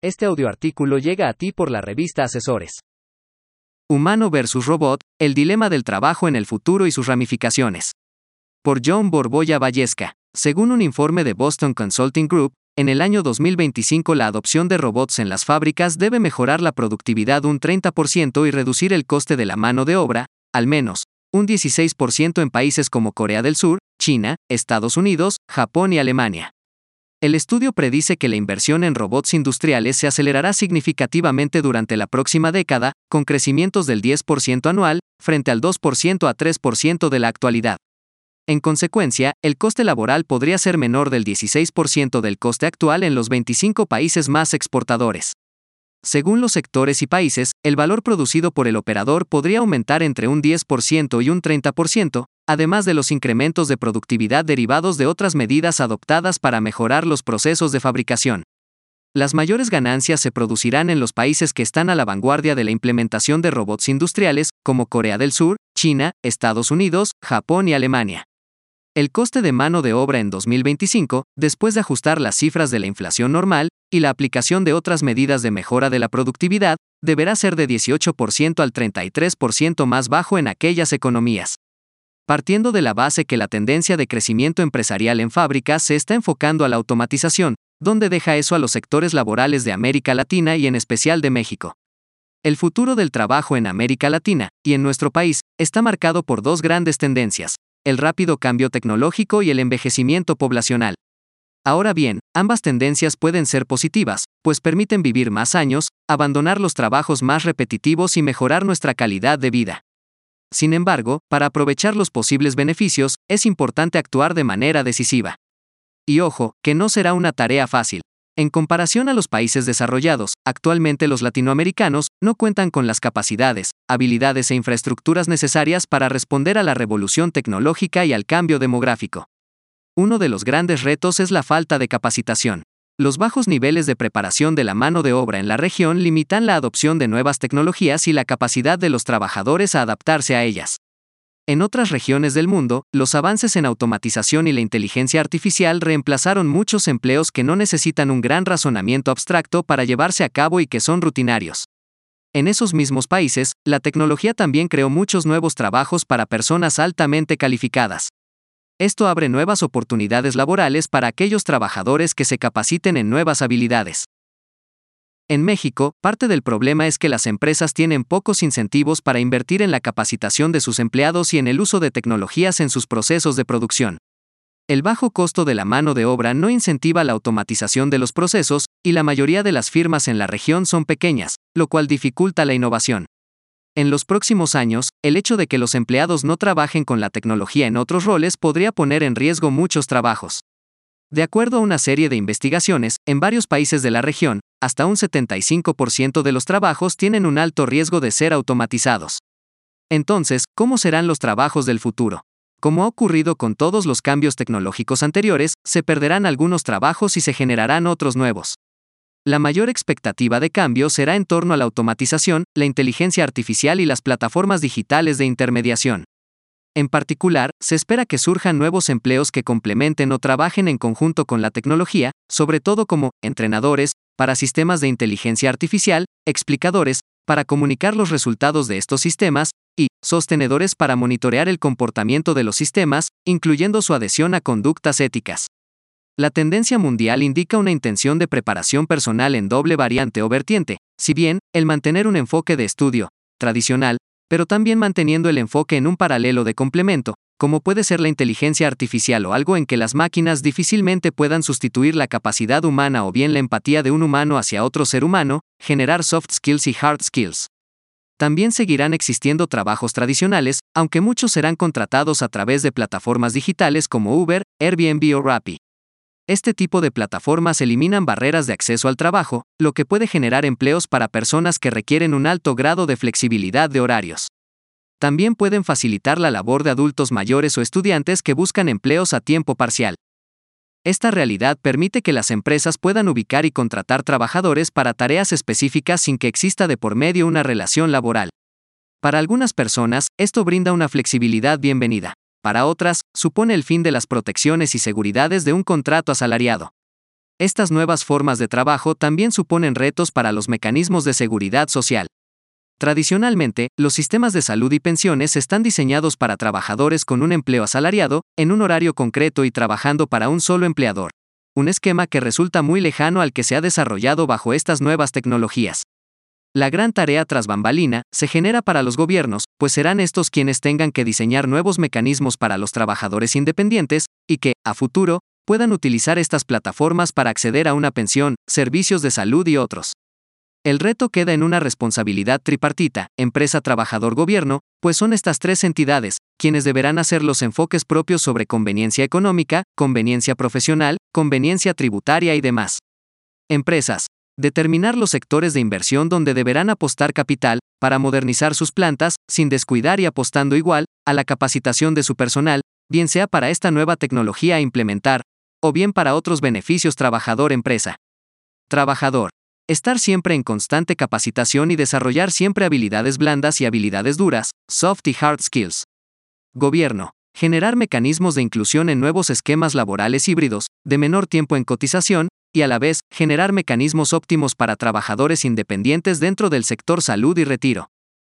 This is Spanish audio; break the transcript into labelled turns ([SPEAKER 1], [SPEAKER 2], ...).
[SPEAKER 1] Este audioartículo llega a ti por la revista Asesores.
[SPEAKER 2] Humano versus Robot, el dilema del trabajo en el futuro y sus ramificaciones. Por John Borboya Vallesca. Según un informe de Boston Consulting Group, en el año 2025 la adopción de robots en las fábricas debe mejorar la productividad un 30% y reducir el coste de la mano de obra, al menos, un 16% en países como Corea del Sur, China, Estados Unidos, Japón y Alemania. El estudio predice que la inversión en robots industriales se acelerará significativamente durante la próxima década, con crecimientos del 10% anual, frente al 2% a 3% de la actualidad. En consecuencia, el coste laboral podría ser menor del 16% del coste actual en los 25 países más exportadores. Según los sectores y países, el valor producido por el operador podría aumentar entre un 10% y un 30%, además de los incrementos de productividad derivados de otras medidas adoptadas para mejorar los procesos de fabricación. Las mayores ganancias se producirán en los países que están a la vanguardia de la implementación de robots industriales, como Corea del Sur, China, Estados Unidos, Japón y Alemania. El coste de mano de obra en 2025, después de ajustar las cifras de la inflación normal y la aplicación de otras medidas de mejora de la productividad, deberá ser de 18% al 33% más bajo en aquellas economías partiendo de la base que la tendencia de crecimiento empresarial en fábricas se está enfocando a la automatización, donde deja eso a los sectores laborales de América Latina y en especial de México. El futuro del trabajo en América Latina, y en nuestro país, está marcado por dos grandes tendencias, el rápido cambio tecnológico y el envejecimiento poblacional. Ahora bien, ambas tendencias pueden ser positivas, pues permiten vivir más años, abandonar los trabajos más repetitivos y mejorar nuestra calidad de vida. Sin embargo, para aprovechar los posibles beneficios, es importante actuar de manera decisiva. Y ojo, que no será una tarea fácil. En comparación a los países desarrollados, actualmente los latinoamericanos no cuentan con las capacidades, habilidades e infraestructuras necesarias para responder a la revolución tecnológica y al cambio demográfico. Uno de los grandes retos es la falta de capacitación. Los bajos niveles de preparación de la mano de obra en la región limitan la adopción de nuevas tecnologías y la capacidad de los trabajadores a adaptarse a ellas. En otras regiones del mundo, los avances en automatización y la inteligencia artificial reemplazaron muchos empleos que no necesitan un gran razonamiento abstracto para llevarse a cabo y que son rutinarios. En esos mismos países, la tecnología también creó muchos nuevos trabajos para personas altamente calificadas. Esto abre nuevas oportunidades laborales para aquellos trabajadores que se capaciten en nuevas habilidades. En México, parte del problema es que las empresas tienen pocos incentivos para invertir en la capacitación de sus empleados y en el uso de tecnologías en sus procesos de producción. El bajo costo de la mano de obra no incentiva la automatización de los procesos, y la mayoría de las firmas en la región son pequeñas, lo cual dificulta la innovación. En los próximos años, el hecho de que los empleados no trabajen con la tecnología en otros roles podría poner en riesgo muchos trabajos. De acuerdo a una serie de investigaciones, en varios países de la región, hasta un 75% de los trabajos tienen un alto riesgo de ser automatizados. Entonces, ¿cómo serán los trabajos del futuro? Como ha ocurrido con todos los cambios tecnológicos anteriores, se perderán algunos trabajos y se generarán otros nuevos. La mayor expectativa de cambio será en torno a la automatización, la inteligencia artificial y las plataformas digitales de intermediación. En particular, se espera que surjan nuevos empleos que complementen o trabajen en conjunto con la tecnología, sobre todo como entrenadores, para sistemas de inteligencia artificial, explicadores, para comunicar los resultados de estos sistemas, y sostenedores para monitorear el comportamiento de los sistemas, incluyendo su adhesión a conductas éticas. La tendencia mundial indica una intención de preparación personal en doble variante o vertiente, si bien, el mantener un enfoque de estudio, tradicional, pero también manteniendo el enfoque en un paralelo de complemento, como puede ser la inteligencia artificial o algo en que las máquinas difícilmente puedan sustituir la capacidad humana o bien la empatía de un humano hacia otro ser humano, generar soft skills y hard skills. También seguirán existiendo trabajos tradicionales, aunque muchos serán contratados a través de plataformas digitales como Uber, Airbnb o Rappi. Este tipo de plataformas eliminan barreras de acceso al trabajo, lo que puede generar empleos para personas que requieren un alto grado de flexibilidad de horarios. También pueden facilitar la labor de adultos mayores o estudiantes que buscan empleos a tiempo parcial. Esta realidad permite que las empresas puedan ubicar y contratar trabajadores para tareas específicas sin que exista de por medio una relación laboral. Para algunas personas, esto brinda una flexibilidad bienvenida para otras, supone el fin de las protecciones y seguridades de un contrato asalariado. estas nuevas formas de trabajo también suponen retos para los mecanismos de seguridad social. Tradicionalmente, los sistemas de salud y pensiones están diseñados para trabajadores con un empleo asalariado, en un horario concreto y trabajando para un solo empleador. Un esquema que resulta muy lejano al que se ha desarrollado bajo estas nuevas tecnologías. La gran tarea tras bambalina se genera para los gobiernos, pues serán estos quienes tengan que diseñar nuevos mecanismos para los trabajadores independientes, y que, a futuro, puedan utilizar estas plataformas para acceder a una pensión, servicios de salud y otros. El reto queda en una responsabilidad tripartita, empresa, trabajador, gobierno, pues son estas tres entidades, quienes deberán hacer los enfoques propios sobre conveniencia económica, conveniencia profesional, conveniencia tributaria y demás. Empresas. Determinar los sectores de inversión donde deberán apostar capital, para modernizar sus plantas, sin descuidar y apostando igual, a la capacitación de su personal, bien sea para esta nueva tecnología a implementar, o bien para otros beneficios trabajador-empresa. Trabajador. Estar siempre en constante capacitación y desarrollar siempre habilidades blandas y habilidades duras, soft y hard skills. Gobierno. Generar mecanismos de inclusión en nuevos esquemas laborales híbridos, de menor tiempo en cotización, y a la vez, generar mecanismos óptimos para trabajadores independientes dentro del sector salud y retiro.